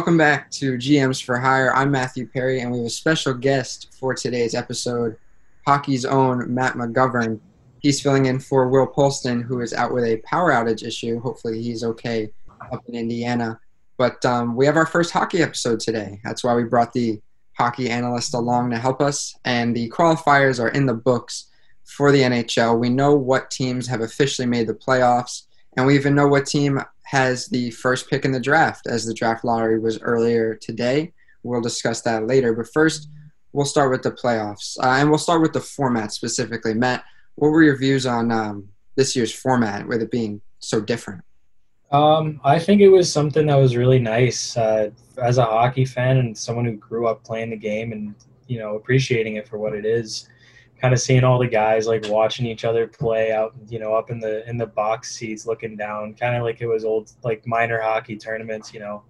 Welcome back to GMs for Hire. I'm Matthew Perry, and we have a special guest for today's episode, hockey's own Matt McGovern. He's filling in for Will Polston, who is out with a power outage issue. Hopefully, he's okay up in Indiana. But um, we have our first hockey episode today. That's why we brought the hockey analyst along to help us. And the qualifiers are in the books for the NHL. We know what teams have officially made the playoffs, and we even know what team has the first pick in the draft, as the draft lottery was earlier today. We'll discuss that later. But first, we'll start with the playoffs, uh, and we'll start with the format specifically. Matt, what were your views on um, this year's format, with it being so different? Um, I think it was something that was really nice. Uh, as a hockey fan and someone who grew up playing the game and you know appreciating it for what it is, kind of seeing all the guys like watching each other play out, you know, up in the in the box seats, looking down, kind of like it was old like minor hockey tournaments. You know,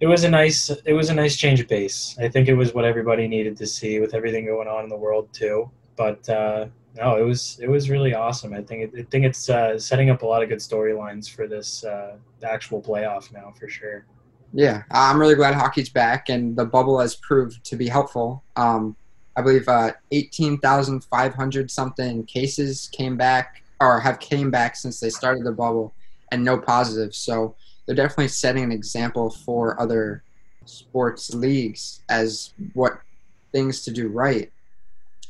it was a nice it was a nice change of pace. I think it was what everybody needed to see with everything going on in the world too. But uh, no, it was it was really awesome. I think I think it's uh, setting up a lot of good storylines for this uh, actual playoff now for sure. Yeah, I'm really glad hockey's back, and the bubble has proved to be helpful. Um, I believe uh, 18,500 something cases came back or have came back since they started the bubble, and no positives. So they're definitely setting an example for other sports leagues as what things to do right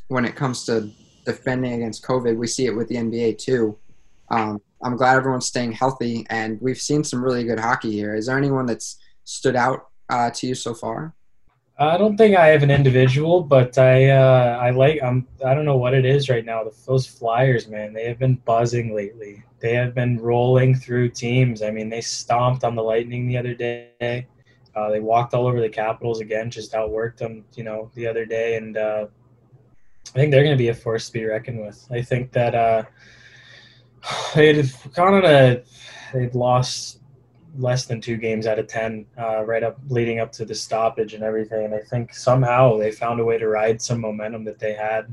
when it comes to defending against COVID. We see it with the NBA too. Um, I'm glad everyone's staying healthy, and we've seen some really good hockey here. Is there anyone that's stood out uh, to you so far? I don't think I have an individual, but I uh, I like I'm I don't know what it is right now. Those Flyers, man, they have been buzzing lately. They have been rolling through teams. I mean, they stomped on the Lightning the other day. Uh, they walked all over the Capitals again, just outworked them, you know, the other day, and uh, I think they're going to be a force to be reckoned with. I think that uh, they've gone on a they'd lost less than two games out of ten uh, right up leading up to the stoppage and everything. And I think somehow they found a way to ride some momentum that they had.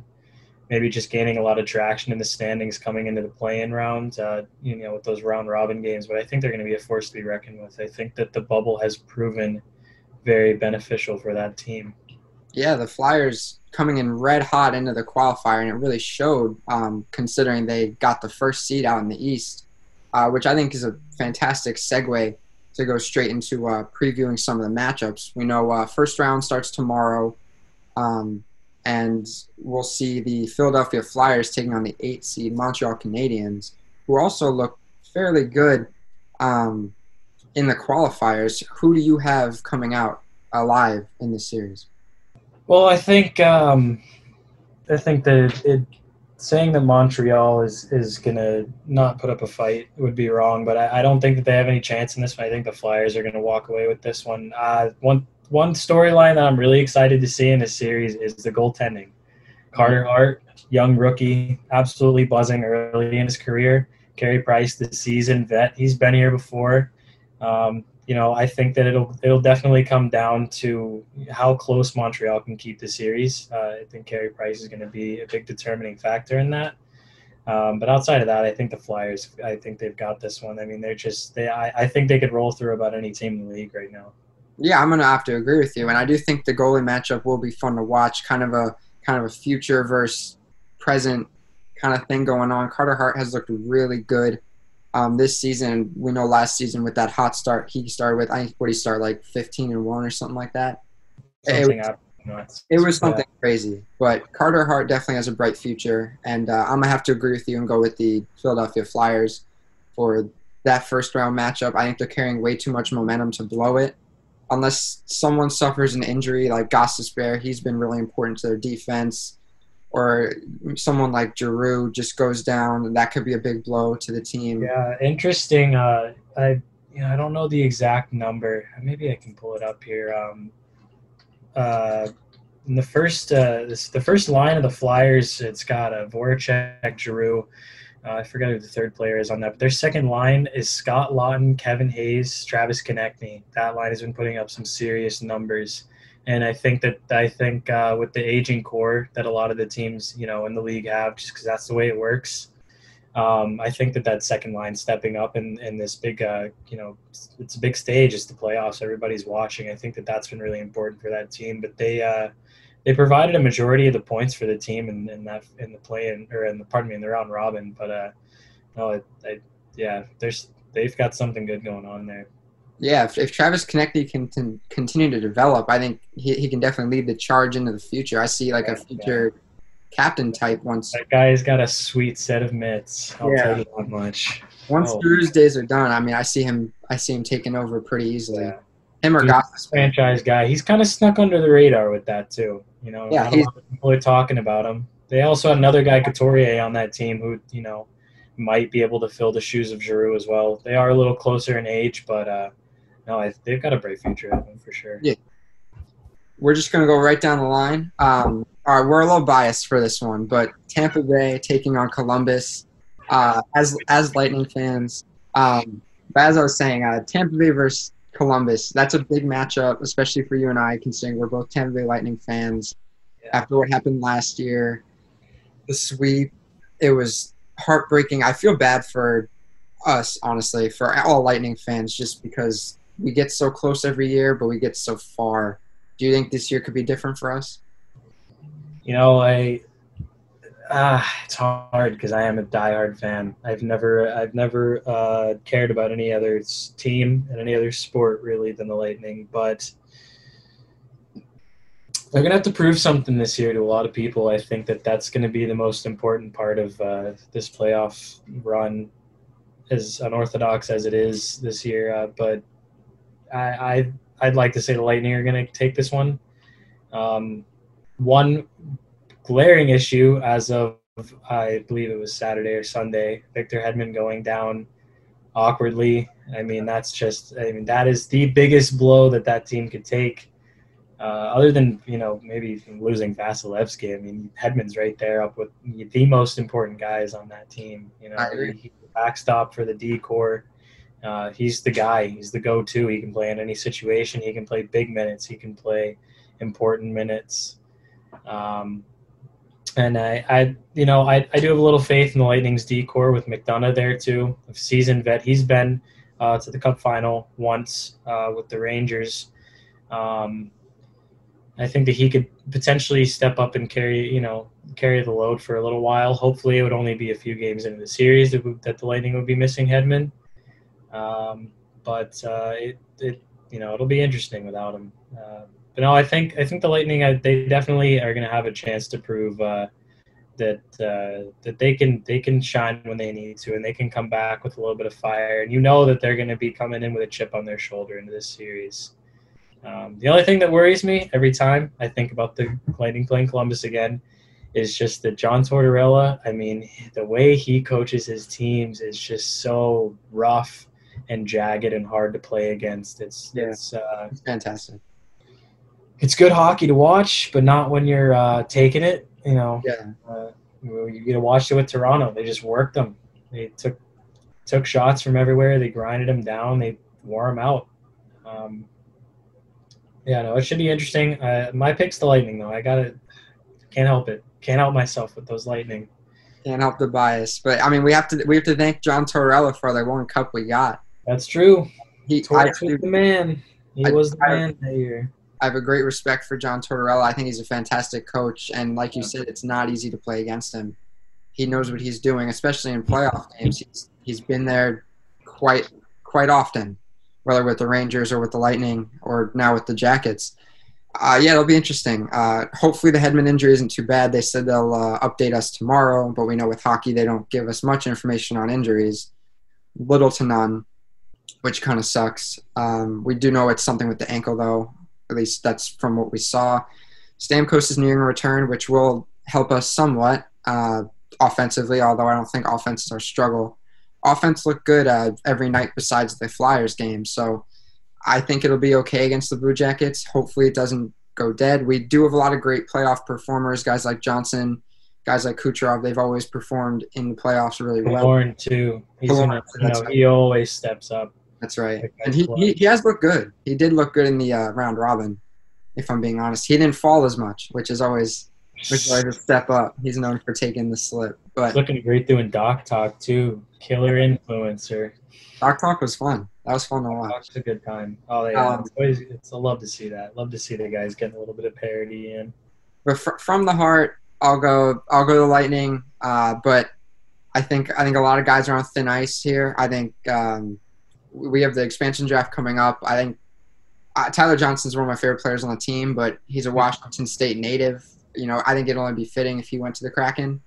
Maybe just gaining a lot of traction in the standings coming into the play-in round, uh, you know, with those round robin games. But I think they're going to be a force to be reckoned with. I think that the bubble has proven very beneficial for that team. Yeah, the Flyers coming in red hot into the qualifier, and it really showed, um, considering they got the first seed out in the East uh, which I think is a fantastic segue to go straight into uh, previewing some of the matchups. We know uh, first round starts tomorrow, um, and we'll see the Philadelphia Flyers taking on the eight seed Montreal Canadiens, who also look fairly good um, in the qualifiers. Who do you have coming out alive in this series? Well, I think um, I think that it saying that Montreal is is gonna not put up a fight would be wrong, but I, I don't think that they have any chance in this one. I think the Flyers are gonna walk away with this one. Uh, one one storyline that I'm really excited to see in this series is the goaltending. Carter Hart, young rookie, absolutely buzzing early in his career. Carey Price, the season vet, he's been here before. Um, you know, I think that it'll it'll definitely come down to how close Montreal can keep the series. Uh, I think Carey Price is going to be a big determining factor in that. Um, but outside of that, I think the Flyers. I think they've got this one. I mean, they're just they. I, I think they could roll through about any team in the league right now. Yeah, I'm gonna have to agree with you, and I do think the goalie matchup will be fun to watch. Kind of a kind of a future versus present kind of thing going on. Carter Hart has looked really good um, this season. We know last season with that hot start he started with, I think what he started like 15 and one or something like that. Something it, was, it was something yeah. crazy. But Carter Hart definitely has a bright future, and uh, I'm gonna have to agree with you and go with the Philadelphia Flyers for that first round matchup. I think they're carrying way too much momentum to blow it. Unless someone suffers an injury like Gostisbehere, he's been really important to their defense or someone like Giroux just goes down, that could be a big blow to the team. Yeah, interesting. Uh, I you know, I don't know the exact number. Maybe I can pull it up here. Um, uh, in the first uh, this, the first line of the Flyers, it's got a Voracek, Giroux. Uh, I forget who the third player is on that. But their second line is Scott Laughton, Kevin Hayes, Travis Konecny. That line has been putting up some serious numbers and I think that I think uh, with the aging core that a lot of the teams you know in the league have, just because that's the way it works. um, I think that that second line stepping up in, in this big, uh, you know, it's a big stage. It's the playoffs. Everybody's watching. I think that that's been really important for that team. But they uh, they provided a majority of the points for the team in, in that in the play in, or in the pardon me in the round robin. But uh, no, I, I, yeah, there's they've got something good going on there. Yeah, if, if Travis Konecny can, can continue to develop, I think he, he can definitely lead the charge into the future. I see like a future captain type once. That guy's got a sweet set of mitts. I'll yeah. tell you that much. Once oh. Thursdays are done, I mean, I see him. I see him taking over pretty easily. Yeah. Him or Goss. franchise guy. He's kind of snuck under the radar with that too. You know, yeah, a lot of people are talking about him. They also had another guy, Couturier, on that team who you know might be able to fill the shoes of Giroux as well. They are a little closer in age, but uh, no, I, they've got a bright future of them for sure. Yeah. We're just going to go right down the line. Um, all right, we're a little biased for this one, but Tampa Bay taking on Columbus. Uh, as as Lightning fans, um, but as I was saying, uh, Tampa Bay versus Columbus. That's a big matchup, especially for you and I, considering we're both Tampa Bay Lightning fans. Yeah. After what happened last year, the sweep, it was heartbreaking. I feel bad for us, honestly, for all Lightning fans, just because we get so close every year, but we get so far. Do you think this year could be different for us? You know, I uh, it's hard because I am a diehard fan. I've never I've never uh, cared about any other team and any other sport really than the Lightning, but they're gonna have to prove something this year to a lot of people. I think that that's to be the most important part of uh, this playoff run, as unorthodox as it is this year. Uh, but I, I would like to say the Lightning are going to take this one. Um, one glaring issue as of I believe it was Saturday or Sunday, Victor Hedman going down awkwardly. I mean, that's just I mean that is the biggest blow that that team could take. Uh, other than you know maybe losing Vasilevskiy, I mean Hedman's right there up with the most important guys on that team. You know, he's the backstop for the D corps. Uh, he's the guy. He's the go-to. He can play in any situation. He can play big minutes. He can play important minutes. Um, and I, I, you know, I, I do have a little faith in the Lightning's D corps with McDonagh there too, a seasoned vet. He's been uh, to the Cup final once uh, with the Rangers. Um, I think that he could potentially step up and carry, you know, carry the load for a little while. Hopefully, it would only be a few games into the series that, that the Lightning would be missing Hedman. Um, but uh, it, it, you know, it'll be interesting without him. Uh, but no, I think I think the Lightning uh, they definitely are going to have a chance to prove uh, that uh, that they can they can shine when they need to, and they can come back with a little bit of fire. And you know that they're going to be coming in with a chip on their shoulder into this series. Um, the only thing that worries me every time I think about the Lightning playing Columbus again is just that John Tortorella. I mean, the way he coaches his teams is just so rough and jagged and hard to play against. It's yeah. it's, uh, it's fantastic. It's good hockey to watch, but not when you're uh, taking it. You know, yeah. Uh, you get to watch it with Toronto. They just worked them. They took took shots from everywhere. They grinded them down. They wore them out. Um, yeah, no, it should be interesting. Uh, my pick's the Lightning, though. I got it. Can't help it. Can't help myself with those Lightning. Can't help the bias, but I mean, we have to we have to thank John Tortorella for the one cup we got. That's true. He Torch was the man. He I, was the I, man that year. I have a great respect for John Tortorella. I think he's a fantastic coach, and like you said, it's not easy to play against him. He knows what he's doing, especially in playoff games. He's he's been there quite quite often, whether with the Rangers or with the Lightning or now with the Jackets. Uh, yeah, it'll be interesting. Uh, hopefully, the Hedman injury isn't too bad. They said they'll uh, update us tomorrow, but we know with hockey they don't give us much information on injuries, little to none which kind of sucks. Um, we do know it's something with the ankle, though. At least that's from what we saw. Stamkos is nearing a return, which will help us somewhat uh, offensively, although I don't think offense is our struggle. Offense looked good uh, every night besides the Flyers game, so I think it'll be okay against the Blue Jackets. Hopefully, it doesn't go dead. We do have a lot of great playoff performers, guys like Johnson, guys like Kucherov. They've always performed in the playoffs really well. Lauren too. He's Lauren, you know, he always steps up. That's right. And he, he, he has looked good. He did look good in the uh, round robin, if I'm being honest. He didn't fall as much, which is always Which way to step up. He's known for taking the slip. But He's looking great doing Doc Talk too. Killer influencer. Doc Talk was fun. That was fun to watch. Talk's a good time. Oh yeah, Um, it's always, it's, I love to see that. Love to see the guys getting a little bit of parody in. But fr- from the heart, I'll go. I'll go to Lightning. Uh, but I think I think a lot of guys are on thin ice here. I think um, we have the expansion draft coming up. I think uh, Tyler Johnson's one of my favorite players on the team, but he's a Washington State native. You know, I think it'd only be fitting if he went to the Kraken.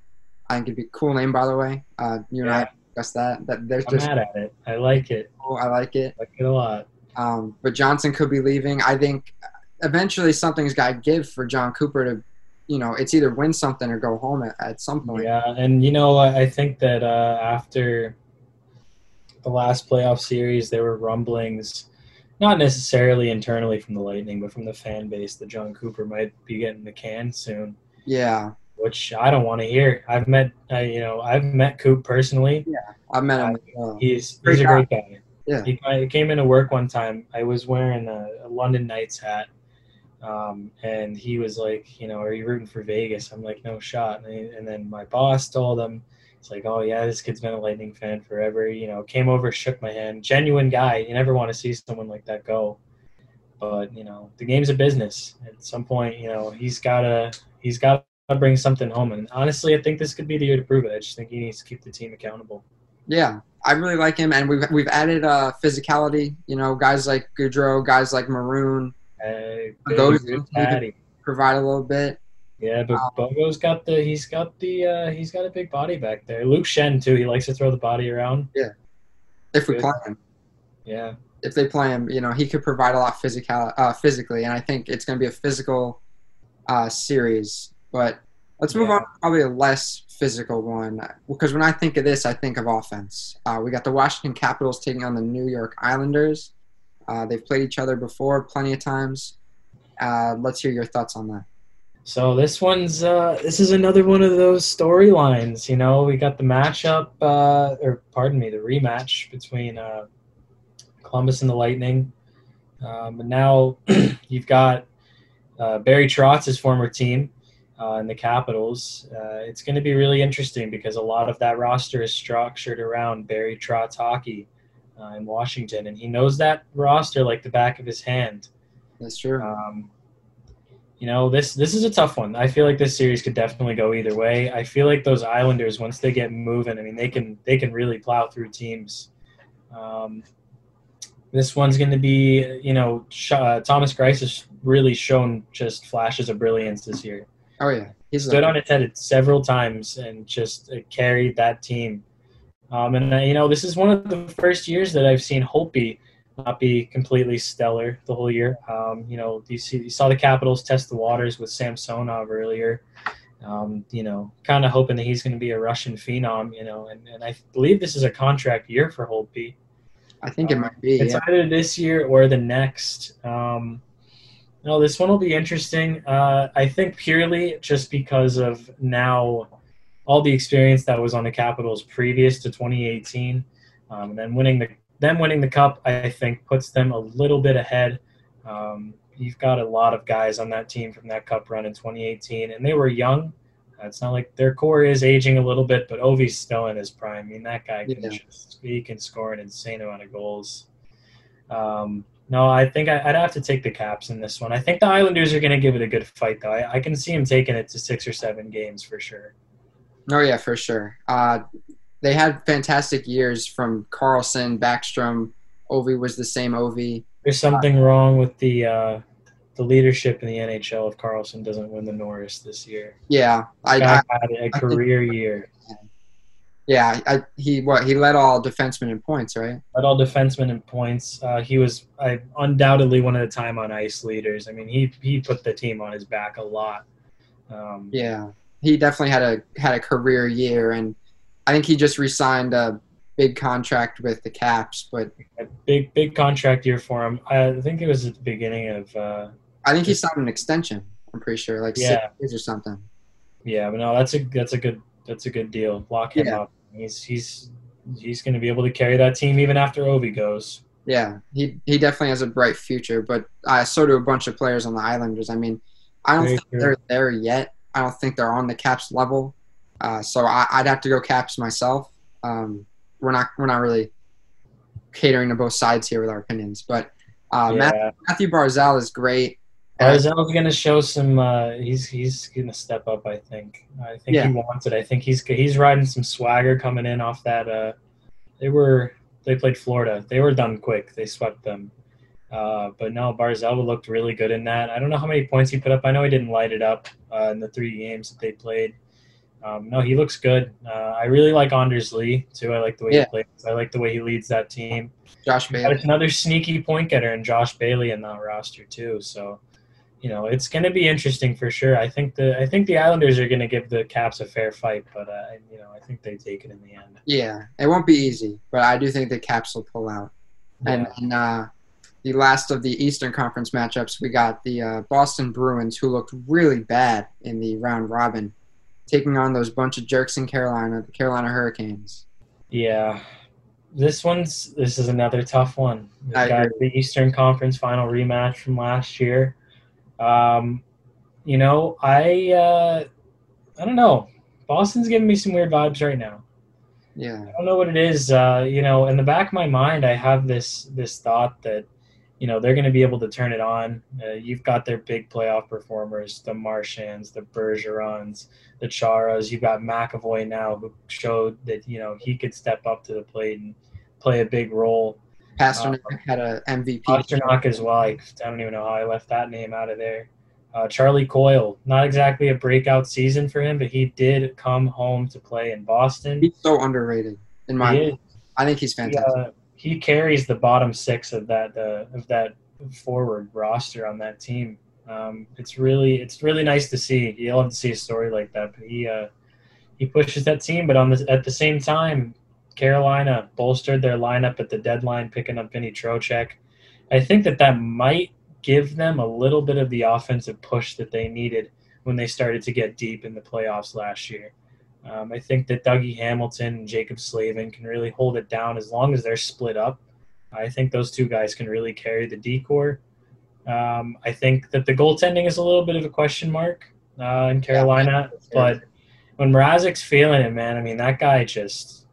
I think it'd be a cool name, by the way. Uh, you and I discussed that. That there's I'm just mad at it. I like it. cool. I like it. like it a lot. Um, but Johnson could be leaving. I think eventually something's got to give for Jon Cooper to, you know, it's either win something or go home at, at some point. Yeah, and you know, I I think that uh, after the last playoff series, there were rumblings, not necessarily internally from the Lightning, but from the fan base that Jon Cooper might be getting the can soon, Yeah, which I don't want to hear. I've met, uh, you know, I've met Coop personally. Yeah I met him. as well. He's he's a great guy. Yeah. He, I came into work one time. I was wearing a, a London Knights hat, um, and he was like, you know, are you rooting for Vegas? I'm like, no shot. And, he- and then my boss told him, it's like, oh yeah, this kid's been a Lightning fan forever. You know, came over, shook my hand, genuine guy. You never want to see someone like that go. But you know, the game's a business. At some point, you know, he's gotta he's gotta bring something home. And honestly, I think this could be the year to prove it. I just think he needs to keep the team accountable. Yeah, I really like him, and we've we've added uh, physicality. You know, guys like Goodrow, guys like Maroon Uh, good Patty. provide a little bit. Yeah, but Bogo's got the he's got the uh, he's got a big body back there. Luke Schenn too. He likes to throw the body around. Yeah, if we Good. play him, Yeah, if they play him, you know, he could provide a lot physical, uh, physically, and I think it's going to be a physical uh, series. But let's move Yeah. on to probably a less physical one because when I think of this, I think of offense. Uh, we got the Washington Capitals taking on the New York Islanders. Uh, they've played each other before plenty of times. Uh, let's hear your thoughts on that. So this one's uh, this is another one of those storylines. You know, we got the matchup, uh, or pardon me, the rematch between uh, Columbus and the Lightning. Um, and now you've got uh, Barry Trotz's former team in the Capitals. It's going to be really interesting because a lot of that roster is structured around Barry Trotz hockey uh, in Washington, and he knows that roster like the back of his hand. That's true. Um, you know, this this is a tough one. I feel like this series could definitely go either way. I feel like those Islanders, once they get moving, I mean, they can they can really plow through teams. Um, this one's going to be, you know, Sh- uh, Thomas Greiss has really shown just flashes of brilliance this year. oh yeah, he's Stood on its head several times and just uh, carried that team. Um, and uh, you know, this is one of the first years that I've seen Holtby not be completely stellar the whole year. Um, you know, you see, you saw the Capitals test the waters with Samsonov earlier. Um, you know, kind of hoping that he's going to be a Russian phenom. You know, and, and I believe this is a contract year for Holtby. I think it might be. It's Yeah. either this year or the next. Um, no, this one will be interesting. Uh, I think purely just because of now all the experience that was on the Capitals previous to 2018, um, and then winning the them winning the cup, I think puts them a little bit ahead. Um, you've got a lot of guys on that team from that cup run in 2018, and they were young. It's not like their core is aging a little bit, but Ovi's still in his prime. I mean, that guy can Yeah. just he can score an insane amount of goals. Um, no, I think I, I'd have to take the Caps in this one. I think the Islanders are going to give it a good fight, though. I, I can see them taking it to six or seven games for sure. Oh yeah, for sure. Uh, they had fantastic years from Carlson, Backstrom. Ovi was the same Ovi. There's something wrong with the uh, the leadership in the NHL if Carlson doesn't win the Norris this year. Yeah, I, I had a think- career year. yeah, I, he what he led all defensemen in points, right? Led all defensemen in points. Uh, he was I, undoubtedly one of the time on ice leaders. I mean, he he put the team on his back a lot. Um, Yeah, he definitely had a had a career year, and I think he just re-signed a big contract with the Caps. But a big big contract year for him. I think it was at the beginning of. Uh, I think he signed an extension. I'm pretty sure, like Yeah. six years or something. Yeah, but no, that's a that's a good that's a good deal. Lock him Yeah. up. He's he's he's going to be able to carry that team even after Ovi goes. Yeah, he he definitely has a bright future. But uh, so do a bunch of players on the Islanders. I mean, I don't Very think true. they're there yet. I don't think they're on the Caps level. Uh, so I, would have to go Caps myself. Um, we're not we're not really catering to both sides here with our opinions, but uh, Yeah. Matthew, Matthew Barzal is great. Barzal's going to show some. Uh, he's he's going to step up. I think. I think Yeah. he wants it. I think he's he's riding some swagger coming in off that. Uh, they were they played Florida. They were done quick. They swept them. Uh, but no, Barzal looked really good in that. I don't know how many points he put up. I know he didn't light it up uh, in the three games that they played. Um, no, he looks good. Uh, I really like Anders Lee too. I like the way Yeah. he plays. I like the way he leads that team. Josh Bailey. it's another sneaky point getter and Josh Bailey in that roster too. So, you know, it's going to be interesting for sure. I think the I think the Islanders are going to give the Caps a fair fight, but uh, you know, I think they take it in the end. Yeah, it won't be easy, but I do think the Caps will pull out. And, and uh, the last of the Eastern Conference matchups, we got the uh, Boston Bruins, who looked really bad in the round robin, taking on those bunch of jerks in Carolina, the Carolina Hurricanes. yeah, this one's this is another tough one. We got agree. the Eastern Conference final rematch from last year. Um, you know, I uh, I don't know. Boston's giving me some weird vibes right now. Yeah, I don't know what it is. Uh, you know, in the back of my mind, I have this this thought that, you know, they're going to be able to turn it on. Uh, you've got their big playoff performers, the Marchands, the Bergerons, the Charas. You've got McAvoy now, who showed that you know he could step up to the plate and play a big role. Pastrnak had a MVP. Pastrnak as well. I, I don't even know how I left that name out of there. Uh, Charlie Coyle, not exactly a breakout season for him, but he did come home to play in Boston. He's so underrated in my. He. I think he's he, fantastic. uh, he carries the bottom six of that uh, of that forward roster on that team. Um, it's really it's really nice to see. You love to see a story like that. But he uh, he pushes that team, but on the at the same time, Carolina bolstered their lineup at the deadline, picking up Vinny Trocheck. I think that that might give them a little bit of the offensive push that they needed when they started to get deep in the playoffs last year. Um, I think that Dougie Hamilton and Jacob Slavin can really hold it down as long as they're split up. I think those two guys can really carry the D corps. Um, I think that the goaltending is a little bit of a question mark uh, in Carolina, but when Mrazek's feeling it, man, I mean that guy just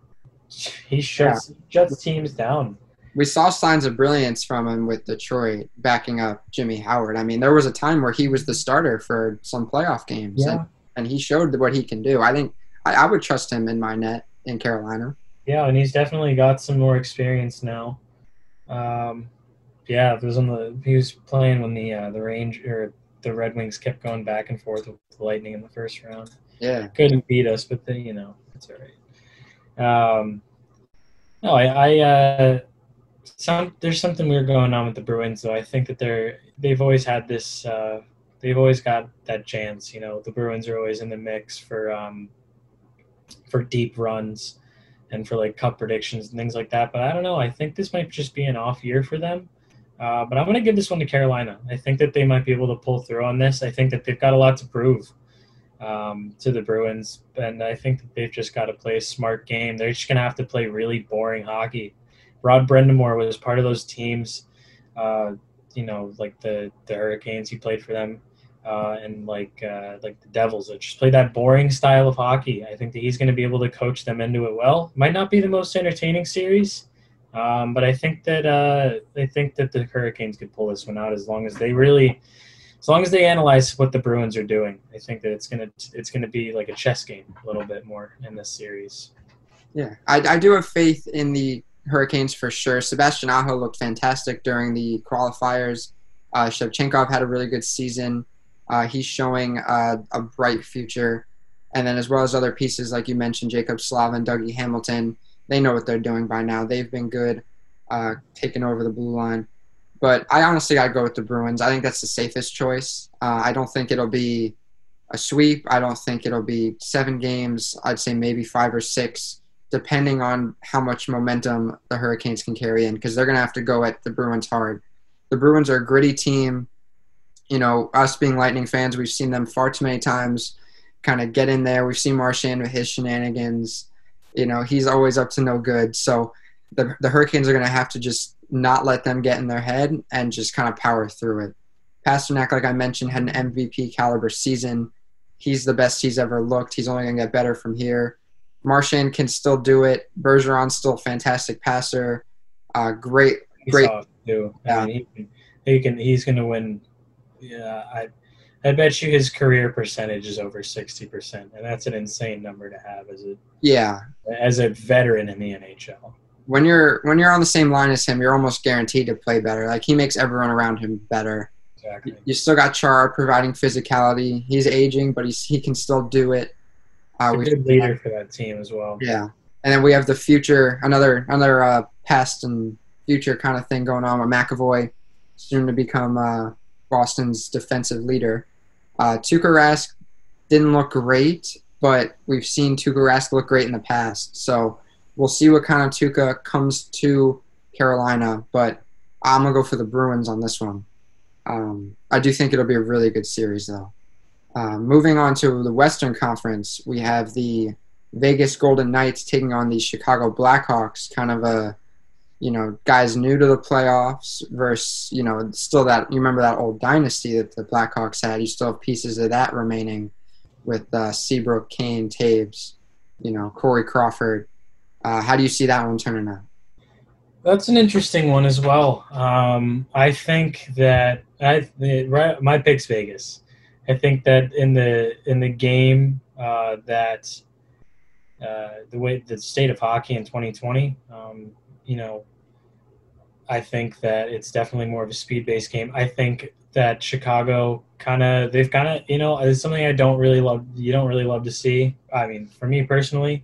he shuts shuts teams down. we saw signs of brilliance from him with Detroit backing up Jimmy Howard. I mean, there was a time where he was the starter for some playoff games, and, and he showed what he can do. I think I, I would trust him in my net in Carolina. Yeah, and he's definitely got some more experience now. Um, yeah, it was on the he was playing when the uh, the range or the Red Wings kept going back and forth with the Lightning in the first round. Yeah, Couldn't beat us, but then you know it's all right. Um, no, I, I uh, some there's something weird going on with the Bruins though. I think that they're they've always had this. Uh, they've always got that chance. You know, the Bruins are always in the mix for um, for deep runs and for like cup predictions and things like that. But I don't know. I think this might just be an off year for them. Uh, but I'm going to give this one to Carolina. I think that they might be able to pull through on this. I think that they've got a lot to prove um, to the Bruins, and I think that they've just got to play a smart game. They're just going to have to play really boring hockey. Rod Brind'Amour was part of those teams, uh, you know, like the the Hurricanes. He played for them, uh, and like uh, like the Devils that just play that boring style of hockey. I think that he's going to be able to coach them into it well. Might not be the most entertaining series, um, but I think that uh, I think that the Hurricanes could pull this one out as long as they really, as long as they analyze what the Bruins are doing. I think that it's gonna it's gonna be like a chess game a little bit more in this series. yeah. I, I do have faith in the Hurricanes for sure. Sebastian Aho looked fantastic during the qualifiers. Uh, Svechnikov had a really good season. Uh, he's showing uh, a bright future. And then, as well as other pieces, like you mentioned, Jacob Slavin, Dougie Hamilton, they know what they're doing by now. They've been good, uh, taking over the blue line. But I honestly, I'd go with the Bruins. I think that's the safest choice. Uh, I don't think it'll be a sweep. I don't think it'll be seven games. I'd say maybe five or six, depending on how much momentum the Hurricanes can carry in, because they're going to have to go at the Bruins hard. The Bruins are a gritty team. You know, us being Lightning fans, we've seen them far too many times kind of get in there. We've seen Marchand with his shenanigans. You know, he's always up to no good. So the, the Hurricanes are going to have to just not let them get in their head and just kind of power through it. Pastrnak, like I mentioned, had an MVP caliber season. he's the best he's ever looked. He's only going to get better from here. Marchand can still do it. Bergeron's still a fantastic passer. Uh, great, He's great. soft, too. Yeah. I mean, he he can he's going to win. Yeah, I I bet you his career percentage is over sixty percent, and that's an insane number to have as a Yeah, as a veteran in the NHL. when you're when you're on the same line as him, you're almost guaranteed to play better. Like he makes everyone around him better. Exactly. You still got Char providing physicality. He's aging, but he's he can still do it. Uh, a we- good leader for that team as well. Yeah, and then we have the future, another another uh, past and future kind of thing going on with McAvoy, soon to become uh, Boston's defensive leader. Uh, Tuukka Rask didn't look great, but we've seen Tuukka Rask look great in the past. So we'll see what kind of Tuukka comes to Carolina. But I'm gonna go for the Bruins on this one. Um, I do think it'll be a really good series, though. Uh, moving on to the Western Conference, we have the Vegas Golden Knights taking on the Chicago Blackhawks, kind of a, you know, guys new to the playoffs versus, you know, still that, you remember that old dynasty that the Blackhawks had. You still have pieces of that remaining with uh, Seabrook, Kane, Toews, you know, Corey Crawford. Uh, how do you see that one turning out? That's an interesting one as well. Um, I think that I right, my pick's Vegas. I think that in the in the game uh, that uh, the way the state of hockey in 2020, um, you know, I think that it's definitely more of a speed based game. I think that Chicago kind of they've kind of you know it's something I don't really love. You don't really love to see. I mean, for me personally,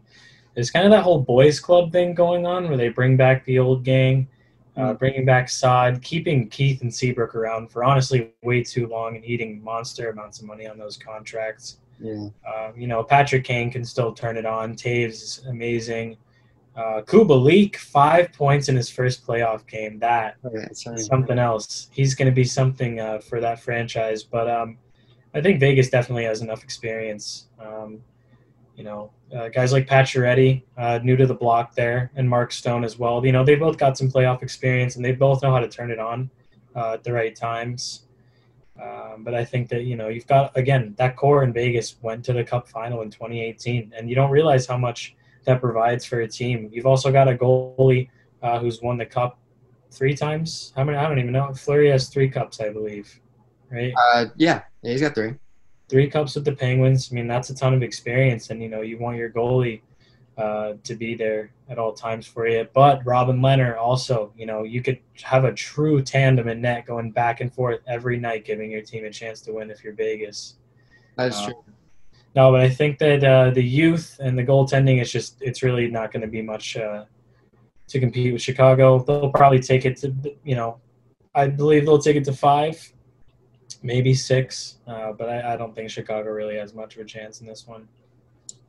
there's kind of that whole boys club thing going on where they bring back the old gang, uh, bringing back Saad, keeping Keith and Seabrook around for honestly way too long and eating monster amounts of money on those contracts. Yeah. Um, you know, Patrick Kane can still turn it on. Toews is amazing. Uh, Kubalik, five points in his first playoff game. That Okay, something else. He's going to be something uh, for that franchise. But um, I think Vegas definitely has enough experience. Um, you know, uh, guys like Pacioretty, uh, new to the block there, and Mark Stone as well. You know, they both got some playoff experience, and they both know how to turn it on uh, at the right times. Um, but I think that you know you've got again that core in Vegas went to the Cup final in 2018, and you don't realize how much that provides for a team. You've also got a goalie uh, who's won the Cup three times. How many? I don't even know. Fleury has three cups, I believe. Right, Uh, yeah, yeah, he's got three. three cups with the Penguins. I mean, that's a ton of experience, and you know you want your goalie uh, to be there at all times for you. But Robin Lehner also, you know, you could have a true tandem in net going back and forth every night, giving your team a chance to win if you're Vegas. That's Uh, true. No, but I think that uh, the youth and the goaltending is just, it's really not going to be much uh, to compete with Chicago. They'll probably take it to, you know, I believe they'll take it to five, maybe six, uh, but I, I don't think Chicago really has much of a chance in this one.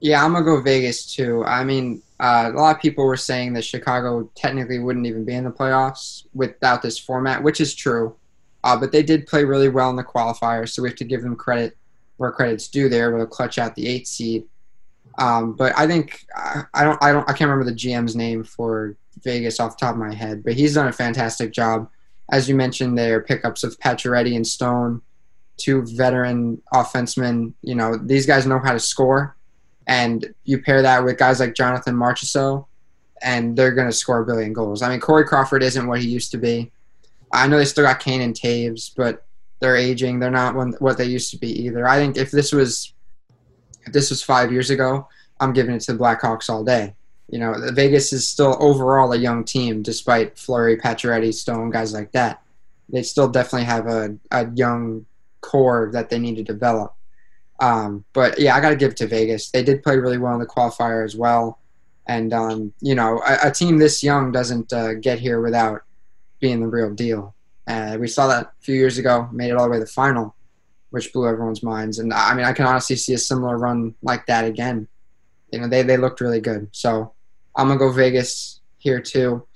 Yeah, I'm gonna go Vegas too. I mean, uh, a lot of people were saying that Chicago technically wouldn't even be in the playoffs without this format, which is true. Uh, but they did play really well in the qualifiers, so we have to give them credit where credit's due. Were able to clutch out the eight seed. Um, but I think I, I don't I don't I can't remember the GM's name for Vegas off the top of my head, but he's done a fantastic job. As you mentioned, their pickups of Pacioretty and Stone, two veteran offensemen. You know, these guys know how to score and you pair that with guys like Jonathan Marchessault, and they're going to score a billion goals. I mean, Corey Crawford isn't what he used to be. I know they still got Kane and Toews, but they're aging. They're not what they used to be either. I think if this was if this was five years ago, I'm giving it to the Blackhawks all day. You know, Vegas is still overall a young team, despite Fleury, Pacioretty, Stone, guys like that. They still definitely have a, a young core that they need to develop. Um, but yeah, I got to give it to Vegas. They did play really well in the qualifier as well. And, um, you know, a, a, team this young doesn't uh, get here without being the real deal. We saw that a few years ago, made it all the way to the final, which blew everyone's minds. And I mean, I can honestly see a similar run like that again. You know, they, they looked really good. So I'm going to go Vegas here too.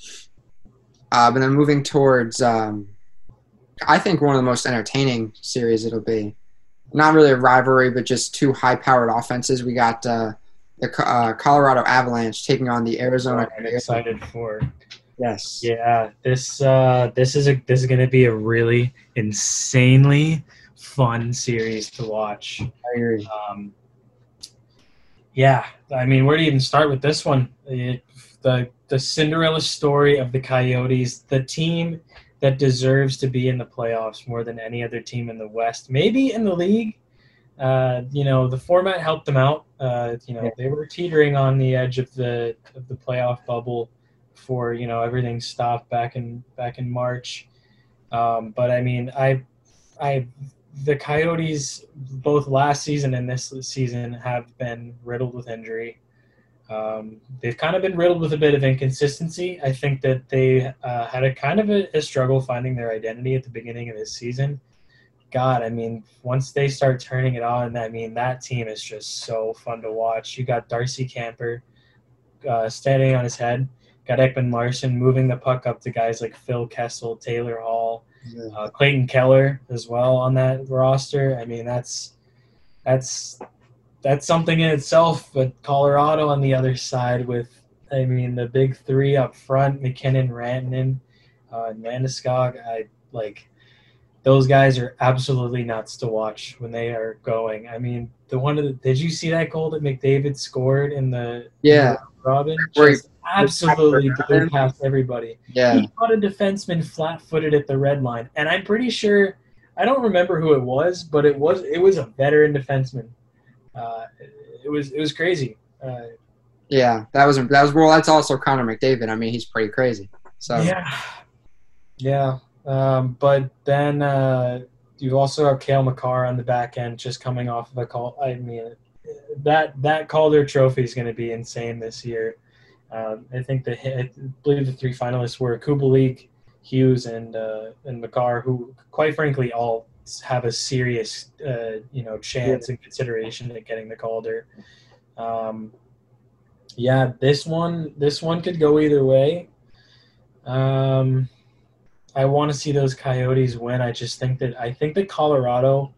Uh, but then moving towards, um, I think one of the most entertaining series it'll be not really a rivalry, but just two high-powered offenses. We got uh, the uh, Colorado Avalanche taking on the Arizona. I'm excited for. Yes. Yeah, this uh, this is a this is going to be a really insanely fun series to watch. I agree. Um, yeah, I mean, where do you even start with this one? It, the the Cinderella story of the Coyotes, the team that deserves to be in the playoffs more than any other team in the West, maybe in the league. Uh, you know, the format helped them out. Uh, you know, they were teetering on the edge of the of the playoff bubble before you know everything stopped back in back in March. Um, but I mean, I I the Coyotes, both last season and this season, have been riddled with injury. Um, they've kind of been riddled with a bit of inconsistency. I think that they uh, had a kind of a, a, struggle finding their identity at the beginning of this season. God, I mean, once they start turning it on, I mean, that team is just so fun to watch. You got Darcy Kuemper uh, standing on his head, got Ekman Larsson moving the puck up to guys like Phil Kessel, Taylor Hall, uh, Clayton Keller as well on that roster. I mean, that's that's that's something in itself. But Colorado on the other side with, I mean, the big three up front: MacKinnon, Rantanen, uh, and Landeskog. I like those guys are absolutely nuts to watch when they are going. I mean, the one of the, did you see that goal that McDavid scored in the yeah Robin? Just absolutely blew past everybody. Yeah. He caught a defenseman flat footed at the red line. And I'm pretty sure I don't remember who it was, but it was it was a veteran defenseman. Uh, it was it was crazy. Uh, yeah, that was that was well. That's also Connor McDavid. I mean, he's pretty crazy. So yeah, yeah. Um, but then uh, you also have Cale Makar on the back end, just coming off of a call. I mean, that that Calder Trophy is going to be insane this year. Um, I think the I believe the three finalists were Kubalik, Hughes, and uh, and Makar, who quite frankly all have a serious uh, you know chance and consideration at getting the Calder. Um, yeah, this one this one could go either way. Um, I want to see those Coyotes win. I just think that I think that Colorado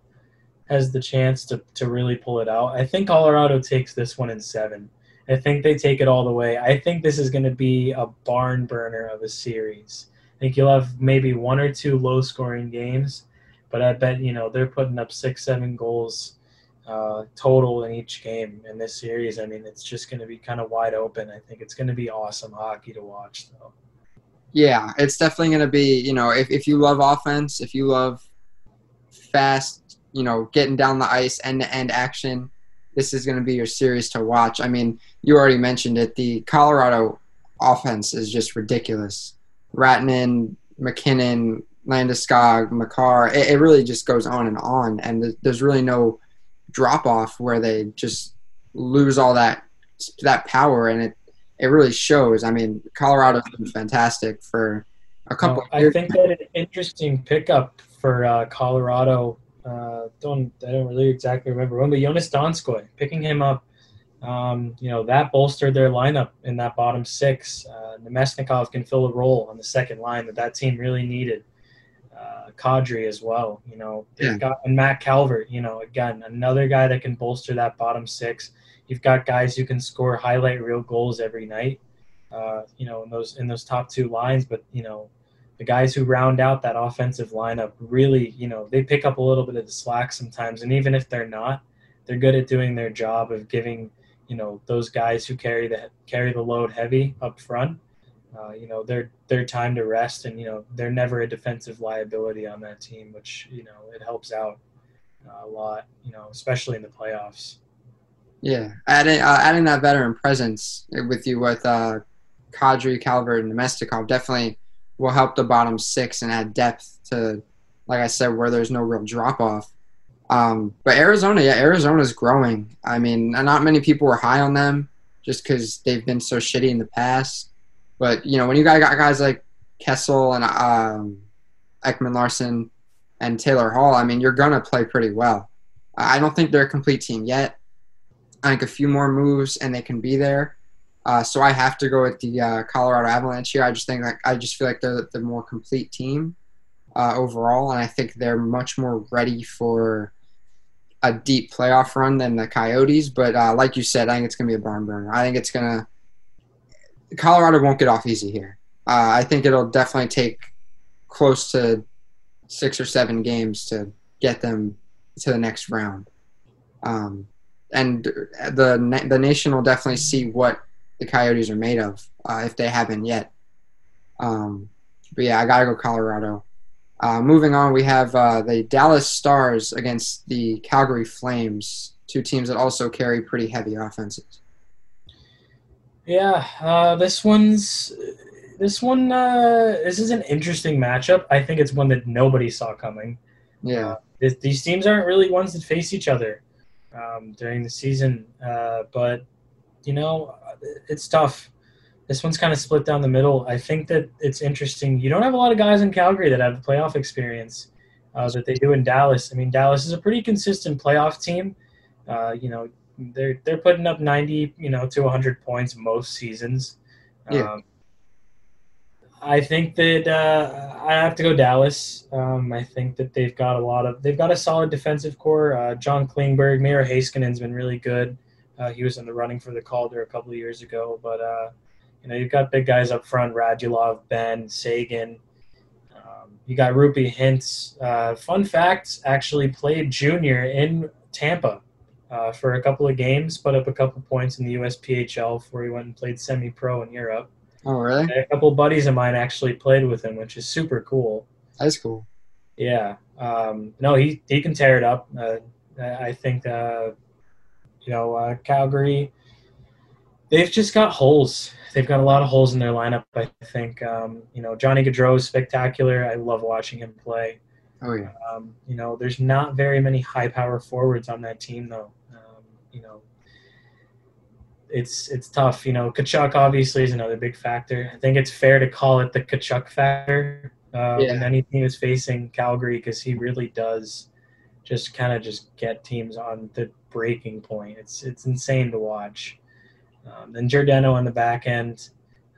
has the chance to to really pull it out. I think Colorado takes this one in seven. I think they take it all the way. I think this is going to be a barn burner of a series. I think you'll have maybe one or two low scoring games, but I bet you know they're putting up six, seven goals uh, total in each game in this series. I mean, it's just going to be kind of wide open. I think it's going to be awesome hockey to watch, though. Yeah, it's definitely going to be. You know, if if you love offense, if you love fast, you know, getting down the ice, end to end action this is going to be your series to watch. I mean, you already mentioned it. The Colorado offense is just ridiculous. Rantanen, MacKinnon, Landeskog, Makar. It, it, really just goes on and on, and th- there's really no drop off where they just lose all that that power, and it it really shows. I mean, Colorado's been fantastic for a couple. Well, I think that an interesting pickup for uh, Colorado uh, don't I don't really exactly remember when, but Joonas Donskoi picking him up. Um, you know that bolstered their lineup in that bottom six. Uh, Namestnikov can fill a role on the second line that that team really needed. Uh, Kadri as well. You know they've yeah. got and Matt Calvert. You know again another guy that can bolster that bottom six. You've got guys who can score highlight reel goals every night. Uh, you know in those in those top two lines, but you know the guys who round out that offensive lineup really, you know, they pick up a little bit of the slack sometimes. And even if they're not, they're good at doing their job of giving, you know, those guys who carry the carry the load heavy up front, uh, you know, their their time to rest. And you know, they're never a defensive liability on that team, which you know it helps out uh, a lot. You know, especially in the playoffs. Yeah, adding uh, adding that veteran presence with you with uh, Kadri, Calvert, and Namestnikov definitely will help the bottom six and add depth to, like I said, where there's no real drop off. Um, but Arizona, yeah, Arizona's growing. I mean, not many people were high on them just because they've been so shitty in the past. But you know, when you got, guys like Kessel and um, Ekman Larsson and Taylor Hall, I mean, you're gonna play pretty well. I don't think they're a complete team yet. I think a few more moves and they can be there. Uh, so I have to go with the uh, Colorado Avalanche here. I just think like I just feel like they're the more complete team uh, overall, and I think they're much more ready for a deep playoff run than the Coyotes. But uh, like you said, I think it's gonna be a barn burner. I think it's gonna Colorado won't get off easy here. Uh, I think it'll definitely take close to six or seven games to get them to the next round. Um, and the the nation will definitely see what the Coyotes are made of uh, if they haven't yet. Um, but yeah, I gotta go Colorado. Uh, moving on, we have uh, the Dallas Stars against the Calgary Flames, two teams that also carry pretty heavy offenses. Yeah, uh, this one's this one. Uh, this is an interesting matchup. I think it's one that nobody saw coming. Yeah, Uh, th- these teams aren't really ones that face each other um, during the season, uh, but you know, it's tough. This one's kind of split down the middle. I think that it's interesting. You don't have a lot of guys in Calgary that have playoff experience uh, that they do in Dallas. I mean, Dallas is a pretty consistent playoff team. Uh, you know, they're they're putting up 90, you know, to 100 points most seasons. Yeah. Um, I think that uh, I have to go Dallas. Um, I think that they've got a lot of they've got a solid defensive core. Uh, John Klingberg, Miro Heiskanen's been really good. Uh, he was in the running for the Calder a couple of years ago, but uh, you know you've got big guys up front: Radulov, Benn, Seguin. Um, you got Roope Hintz. Uh, fun fact: actually played junior in Tampa uh, for a couple of games, put up a couple points in the USPHL before he went and played semi-pro in Europe. Oh, really? A couple buddies of mine actually played with him, which is super cool. That's cool. Yeah. Um, no, he he can tear it up. Uh, I think uh, you know uh, Calgary. They've just got holes. They've got a lot of holes in their lineup. I think um, you know Johnny Gaudreau is spectacular. I love watching him play. Oh, yeah. Um, you know, there's not very many high power forwards on that team, though. Um, you know, it's it's tough. You know, Tkachuk obviously is another big factor. I think it's fair to call it the Tkachuk factor uh, Yeah. when any team is facing Calgary because he really does just kind of just get teams on the breaking point. It's it's insane to watch. Um, then Giordano on the back end.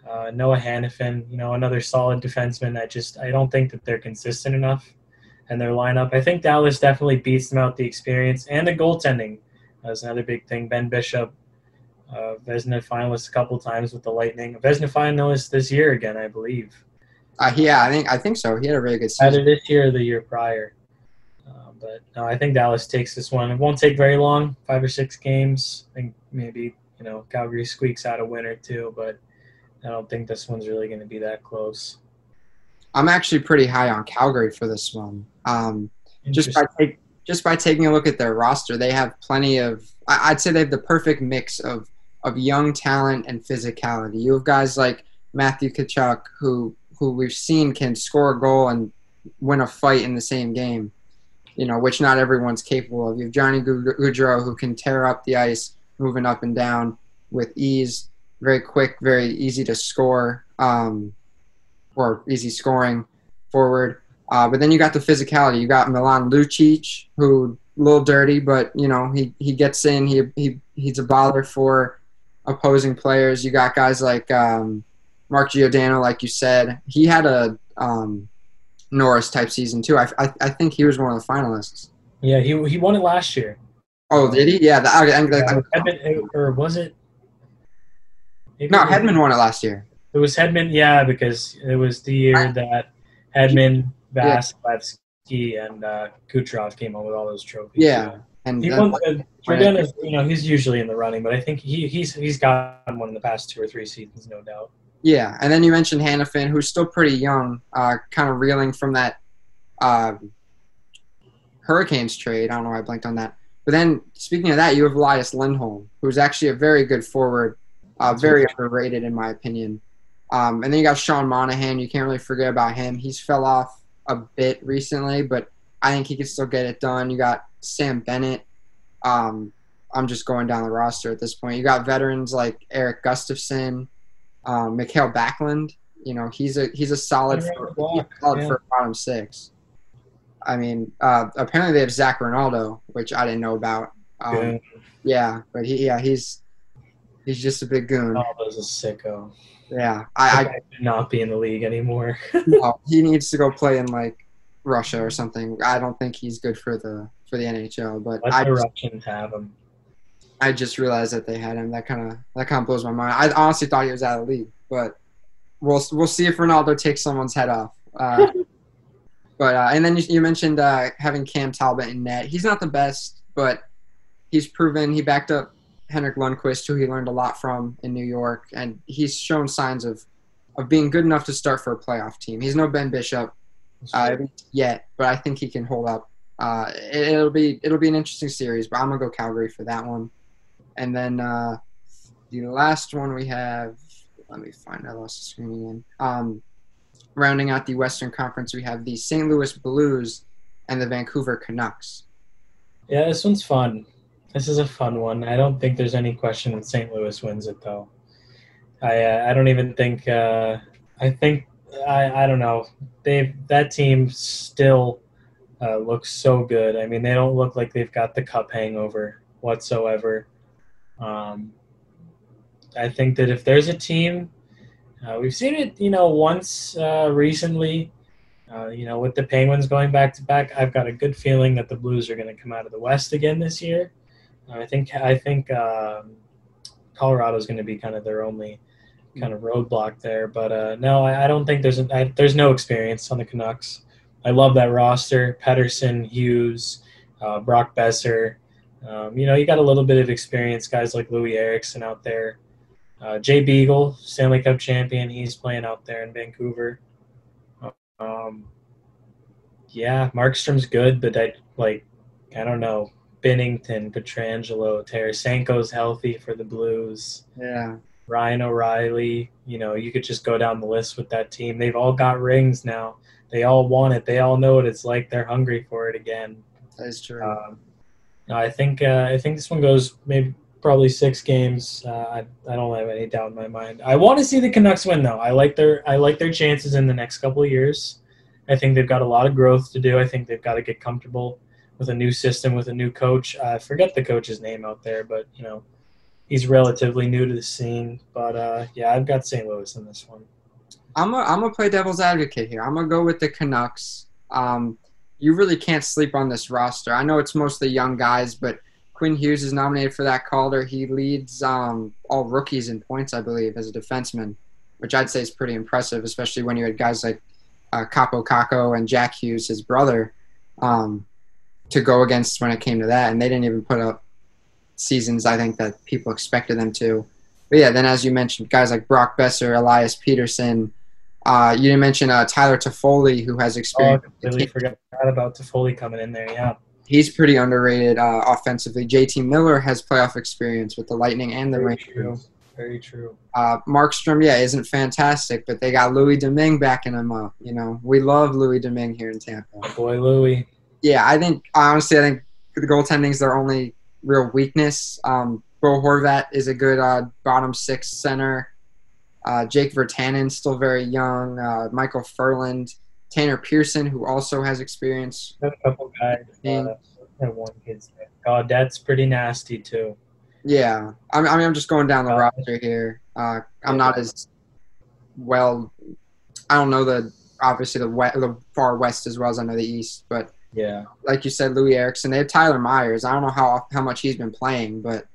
Uh, Noah Hanifin, you know, another solid defenseman. I just I don't think that they're consistent enough and their lineup. I think Dallas definitely beats them out the experience and the goaltending. That's another big thing. Ben Bishop, uh, Vezina finalist a couple times with the Lightning. Vezina finalist this year again, I believe. Uh, yeah, I think I think so. He had a really good season. Either this year or the year prior. But no, I think Dallas takes this one. It won't take very long, five or six games. I think maybe you know Calgary squeaks out a win or two, but I don't think this one's really going to be that close. I'm actually pretty high on Calgary for this one. Um, just by take, just by taking a look at their roster, they have plenty of. I- I'd say they have the perfect mix of of young talent and physicality. You have guys like Matthew Tkachuk, who who we've seen can score a goal and win a fight in the same game. You know, which not everyone's capable of. You have Johnny Gaudreau, who can tear up the ice, moving up and down with ease, very quick, very easy to score, um, or easy scoring forward. Uh, but then you got the physicality. You got Milan Lucic, who a little dirty, but you know he, he gets in. He, he he's a baller for opposing players. You got guys like um, Mark Giordano, like you said. He had a um, Norris type season too. I, I, I think he was one of the finalists. Yeah, he he won it last year. Oh, did he? Yeah. The, I, I, I, Hedman, or was it? Maybe no, it was- Hedman won it last year. It was Hedman, yeah, because it was the year that Hedman, Vasilevskiy, and uh, Kucherov came home with all those trophies. Yeah, and He won. Uh, Jordan is, you know, he's usually in the running, but I think he, he's he's gotten one in the past two or three seasons, no doubt. Yeah, and then you mentioned Hanifin, who's still pretty young, uh, kind of reeling from that uh, Hurricanes trade. I don't know why I blanked on that. But then, speaking of that, you have Elias Lindholm, who's actually a very good forward, uh, very underrated in my opinion. Um, and then you got Sean Monahan. You can't really forget about him. He's fell off a bit recently, but I think he can still get it done. You got Sam Bennett. Um, I'm just going down the roster at this point. You got veterans like Eric Gustafson, um, Mikael Backlund. You know, he's a he's a solid for, block, he's solid yeah. for bottom six. I mean, uh, apparently they have Zac Rinaldo, which I didn't know about. Um, Goon. yeah, but he yeah he's he's just a big goon. Rinaldo's a sicko. Yeah, I, I, not be in the league anymore. No, he needs to go play in like Russia or something. I don't think he's good for the for the NHL. But Let I the just, Russians have him. I just realized that they had him. That kind of that kind of blows my mind. I honestly thought he was out of the league, but we'll we'll see if Rinaldo takes someone's head off. Uh, But uh, and then you, you mentioned uh, having Cam Talbot in net. He's not the best, but he's proven he backed up Henrik Lundqvist, who he learned a lot from in New York, and he's shown signs of of being good enough to start for a playoff team. He's no Ben Bishop uh, yet, but I think he can hold up. Uh, it, will be it'll be an interesting series, but I'm gonna go Calgary for that one. And then uh, the last one we have, let me find. I lost the screen again. Um, rounding out the Western Conference, we have the St. Louis Blues and the Vancouver Canucks. Yeah, this one's fun. This is a fun one. I don't think there's any question that St. Louis wins it though. I uh, I don't even think uh, I think I I don't know. They that team still uh, looks so good. I mean, they don't look like they've got the cup hangover whatsoever. Um, I think that if there's a team, uh, we've seen it, you know, once uh, recently. Uh, you know, with the Penguins going back to back, I've got a good feeling that the Blues are going to come out of the West again this year. I think I think um, Colorado is going to be kind of their only kind of roadblock there. But uh, no, I, I, don't think there's a, I, there's no experience on the Canucks. I love that roster: Pettersson, Hughes, uh, Brock Boeser. Um, you know, you got a little bit of experience, guys like Louis Eriksson out there. Uh, Jay Beagle, Stanley Cup champion, he's playing out there in Vancouver. Um, yeah, Markstrom's good, but I like, I don't know. Binnington, Pietrangelo, Tarasenko's healthy for the Blues. Yeah. Ryan O'Reilly, you know, you could just go down the list with that team. They've all got rings now. They all want it. They all know what it's like. They're hungry for it again. That is true. Um, I think uh, I think this one goes maybe probably six games. Uh, I, I don't have any doubt in my mind. I want to see the Canucks win though. I like their I like their chances in the next couple of years. I think they've got a lot of growth to do. I think they've got to get comfortable with a new system with a new coach. I forget the coach's name out there, but you know he's relatively new to the scene. But uh, yeah, I've got St. Louis in this one. I'm a, I'm gonna play devil's advocate here. I'm gonna go with the Canucks. Um, you really can't sleep on this roster. I know it's mostly young guys, but Quinn Hughes is nominated for that Calder. He leads um, all rookies in points, I believe, as a defenseman, which I'd say is pretty impressive, especially when you had guys like uh, Kaapo Kakko and Jack Hughes, his brother, um, to go against when it came to that. And they didn't even put up seasons I think that people expected them to. But yeah, then as you mentioned, guys like Brock Boeser, Elias Pettersson. Uh, you didn't mention uh, Tyler Toffoli, who has experience. Oh, I completely forgot about Toffoli coming in there. Yeah he's pretty underrated uh, offensively. JT Miller has playoff experience with the Lightning and the Rangers. Very true. Uh, Markstrom, yeah, isn't fantastic, but they got Louis Domingue backing him up. You know, we love Louis Domingue here in Tampa. My boy Louis. Yeah, I think honestly, I think the goaltending is their only real weakness. Um, Bo Horvat is a good uh, bottom six center. Uh, Jake Virtanen, still very young. Uh, Michael Ferland Tanner Pearson, who also has experience. a couple guys. Uh, one kid's God, that's pretty nasty too. Yeah, I mean, I'm just going down the uh, roster here. Uh, I'm not as well. I don't know the obviously the west, the far west as well as I know the east, but yeah, like you said, Louis Eriksson. They have Tyler Myers. I don't know how how much he's been playing, but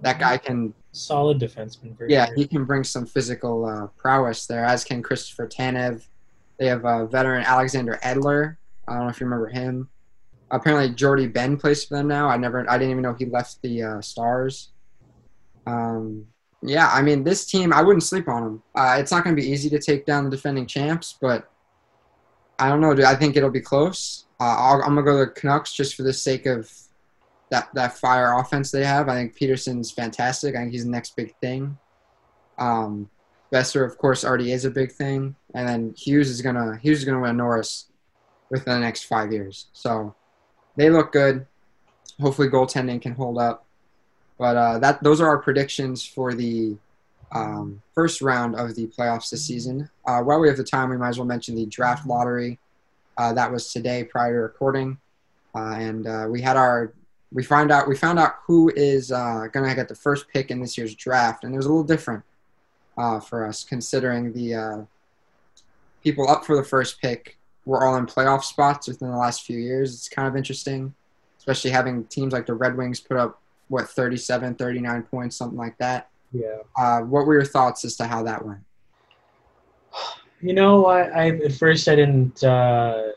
that guy can solid defenseman. yeah, sure. he can bring some physical uh, prowess there, as can Christopher Tanev. They have uh, veteran Alexander Edler. I don't know if you remember him. Apparently, Jordie Benn plays for them now. I never, I didn't even know he left the uh, Stars. Um, yeah, I mean, this team, I wouldn't sleep on them. Uh, it's not going to be easy to take down the defending champs, but I don't know. I think it'll be close. Uh, I'm gonna go to the Canucks just for the sake of that that fire offense they have. I think Pettersson's fantastic. I think he's the next big thing. Um, Boeser, of course, already is a big thing, and then Hughes is gonna Hughes is gonna win Norris within the next five years. So they look good. Hopefully, goaltending can hold up. But uh, that those are our predictions for the um, first round of the playoffs this season. Uh, while we have the time, we might as well mention the draft lottery. Uh, that was today prior to recording, uh, and uh, we had our we find out we found out who is uh, going to get the first pick in this year's draft, and it was a little different uh, for us, considering the uh, people up for the first pick were all in playoff spots within the last few years. It's kind of interesting, especially having teams like the Red Wings put up, what, 37, 39 points, something like that. Yeah. Uh, what were your thoughts as to how that went? You know, I, I at first I didn't uh,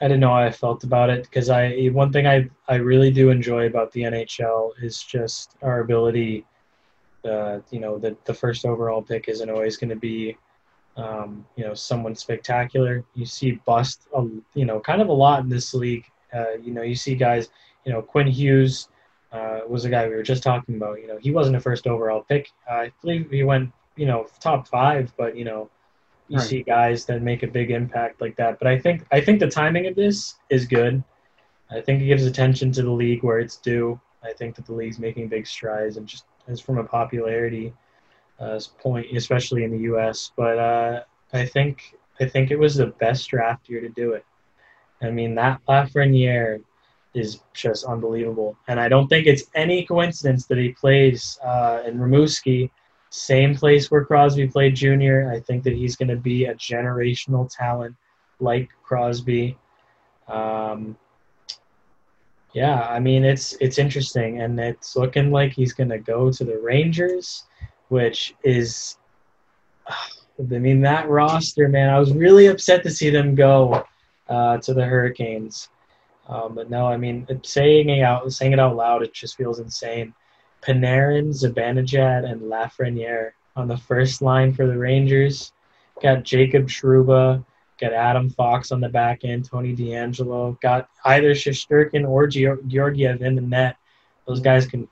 I didn't know how I felt about it because I one thing I I really do enjoy about the NHL is just our ability. Uh, you know, the the first overall pick isn't always going to be, um, you know, someone spectacular. You see bust, a, you know, kind of a lot in this league. Uh, you know, you see guys, you know, Quinn Hughes uh, was a guy we were just talking about. You know, he wasn't a first overall pick. I believe he went, you know, top five, but you know, you right. see guys that make a big impact like that. But I think I think the timing of this is good. I think it gives attention to the league where it's due. I think that the league's making big strides and just as from a popularity uh, point, especially in the U.S. But uh, I think I think it was the best draft year to do it. I mean that Lafreniere is just unbelievable, and I don't think it's any coincidence that he plays uh, in Rimouski same place where Crosby played junior. I think that he's going to be a generational talent like Crosby. Um, yeah, I mean it's it's interesting, and it's looking like he's going to go to the Rangers, which is, I mean that roster, man. I was really upset to see them go uh, to the Hurricanes, um, but no, I mean saying it out saying it out loud, it just feels insane. Panarin, Zibanejad, and Lafreniere on the first line for the Rangers. Got Jacob Trouba, got Adam Fox on the back end, Tony DeAngelo, got either Shesterkin or Georgiev in the net. Those guys can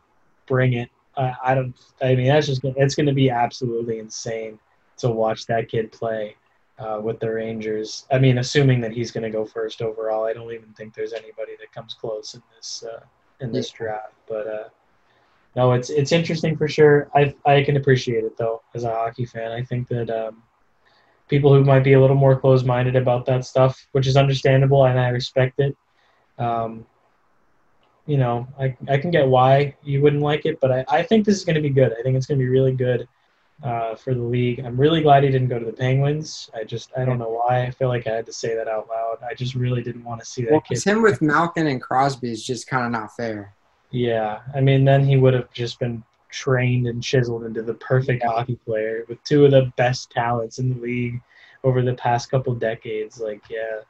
bring it. Uh, I don't. I mean, that's just. It's going to be absolutely insane to watch that kid play uh, with the Rangers. I mean, assuming that he's going to go first overall, I don't even think there's anybody that comes close in this uh, in this draft. But uh, no, it's it's interesting for sure. I I can appreciate it though as a hockey fan. I think that um, people who might be a little more closed minded about that stuff, which is understandable and I respect it. Um, you know, I I can get why you wouldn't like it, but I, I think this is going to be good. I think it's going to be really good uh, for the league. I'm really glad he didn't go to the Penguins. I just I don't know why. I feel like I had to say that out loud. I just really didn't want to see that. Well, kid. him with Malkin and Crosby is just kind of not fair. Yeah, I mean, then he would have just been trained and chiseled into the perfect hockey player with two of the best talents in the league over the past couple decades. Like, yeah,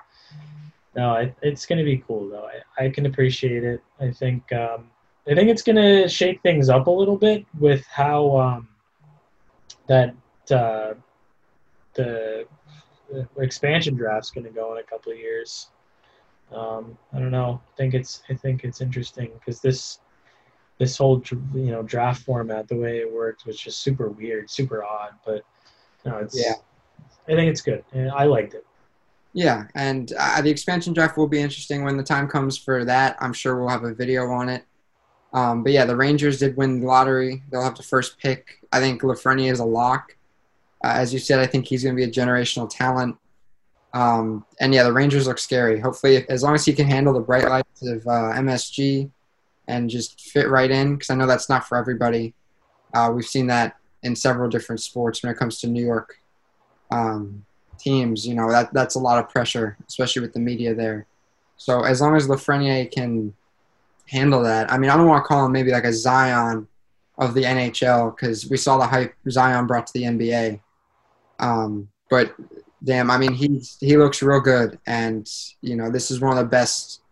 no, it, it's going to be cool though. I, I can appreciate it. I think um, I think it's going to shake things up a little bit with how um, that uh, the, the expansion draft's going to go in a couple of years. Um, I don't know. I think it's I think it's interesting because this this whole you know draft format, the way it works, was just super weird, super odd. But no, it's yeah. I think it's good. And I liked it. Yeah, and uh, the expansion draft will be interesting when the time comes for that. I'm sure we'll have a video on it. Um, but yeah, the Rangers did win the lottery. They'll have the first pick. I think Lafreniere is a lock. Uh, as you said, I think he's going to be a generational talent. Um, and yeah, the Rangers look scary. Hopefully, as long as he can handle the bright lights of uh, MSG and just fit right in, because I know that's not for everybody. Uh, we've seen that in several different sports when it comes to New York um, teams. You know that that's a lot of pressure, especially with the media there. So as long as Lafreniere can handle that, I mean, I don't want to call him maybe like a Zion of the NHL because we saw the hype Zion brought to the NBA. Um, but damn, I mean, he he looks real good, and you know, this is one of the best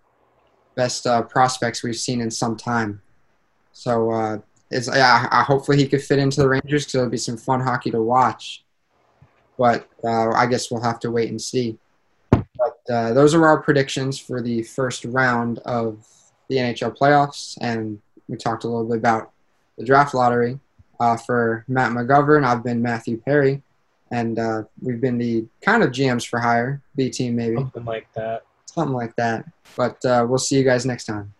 best uh, prospects we've seen in some time. So, uh, it's yeah, I, hopefully he could fit into the Rangers because it'll be some fun hockey to watch. But uh, I guess we'll have to wait and see. But uh, those are our predictions for the first round of the NHL playoffs, and we talked a little bit about the draft lottery. Uh, for Matt McGovern, I've been Matthew Perry and uh, we've been the kind of GMs for hire, B team maybe. Something like that. Something like that. But uh, we'll see you guys next time.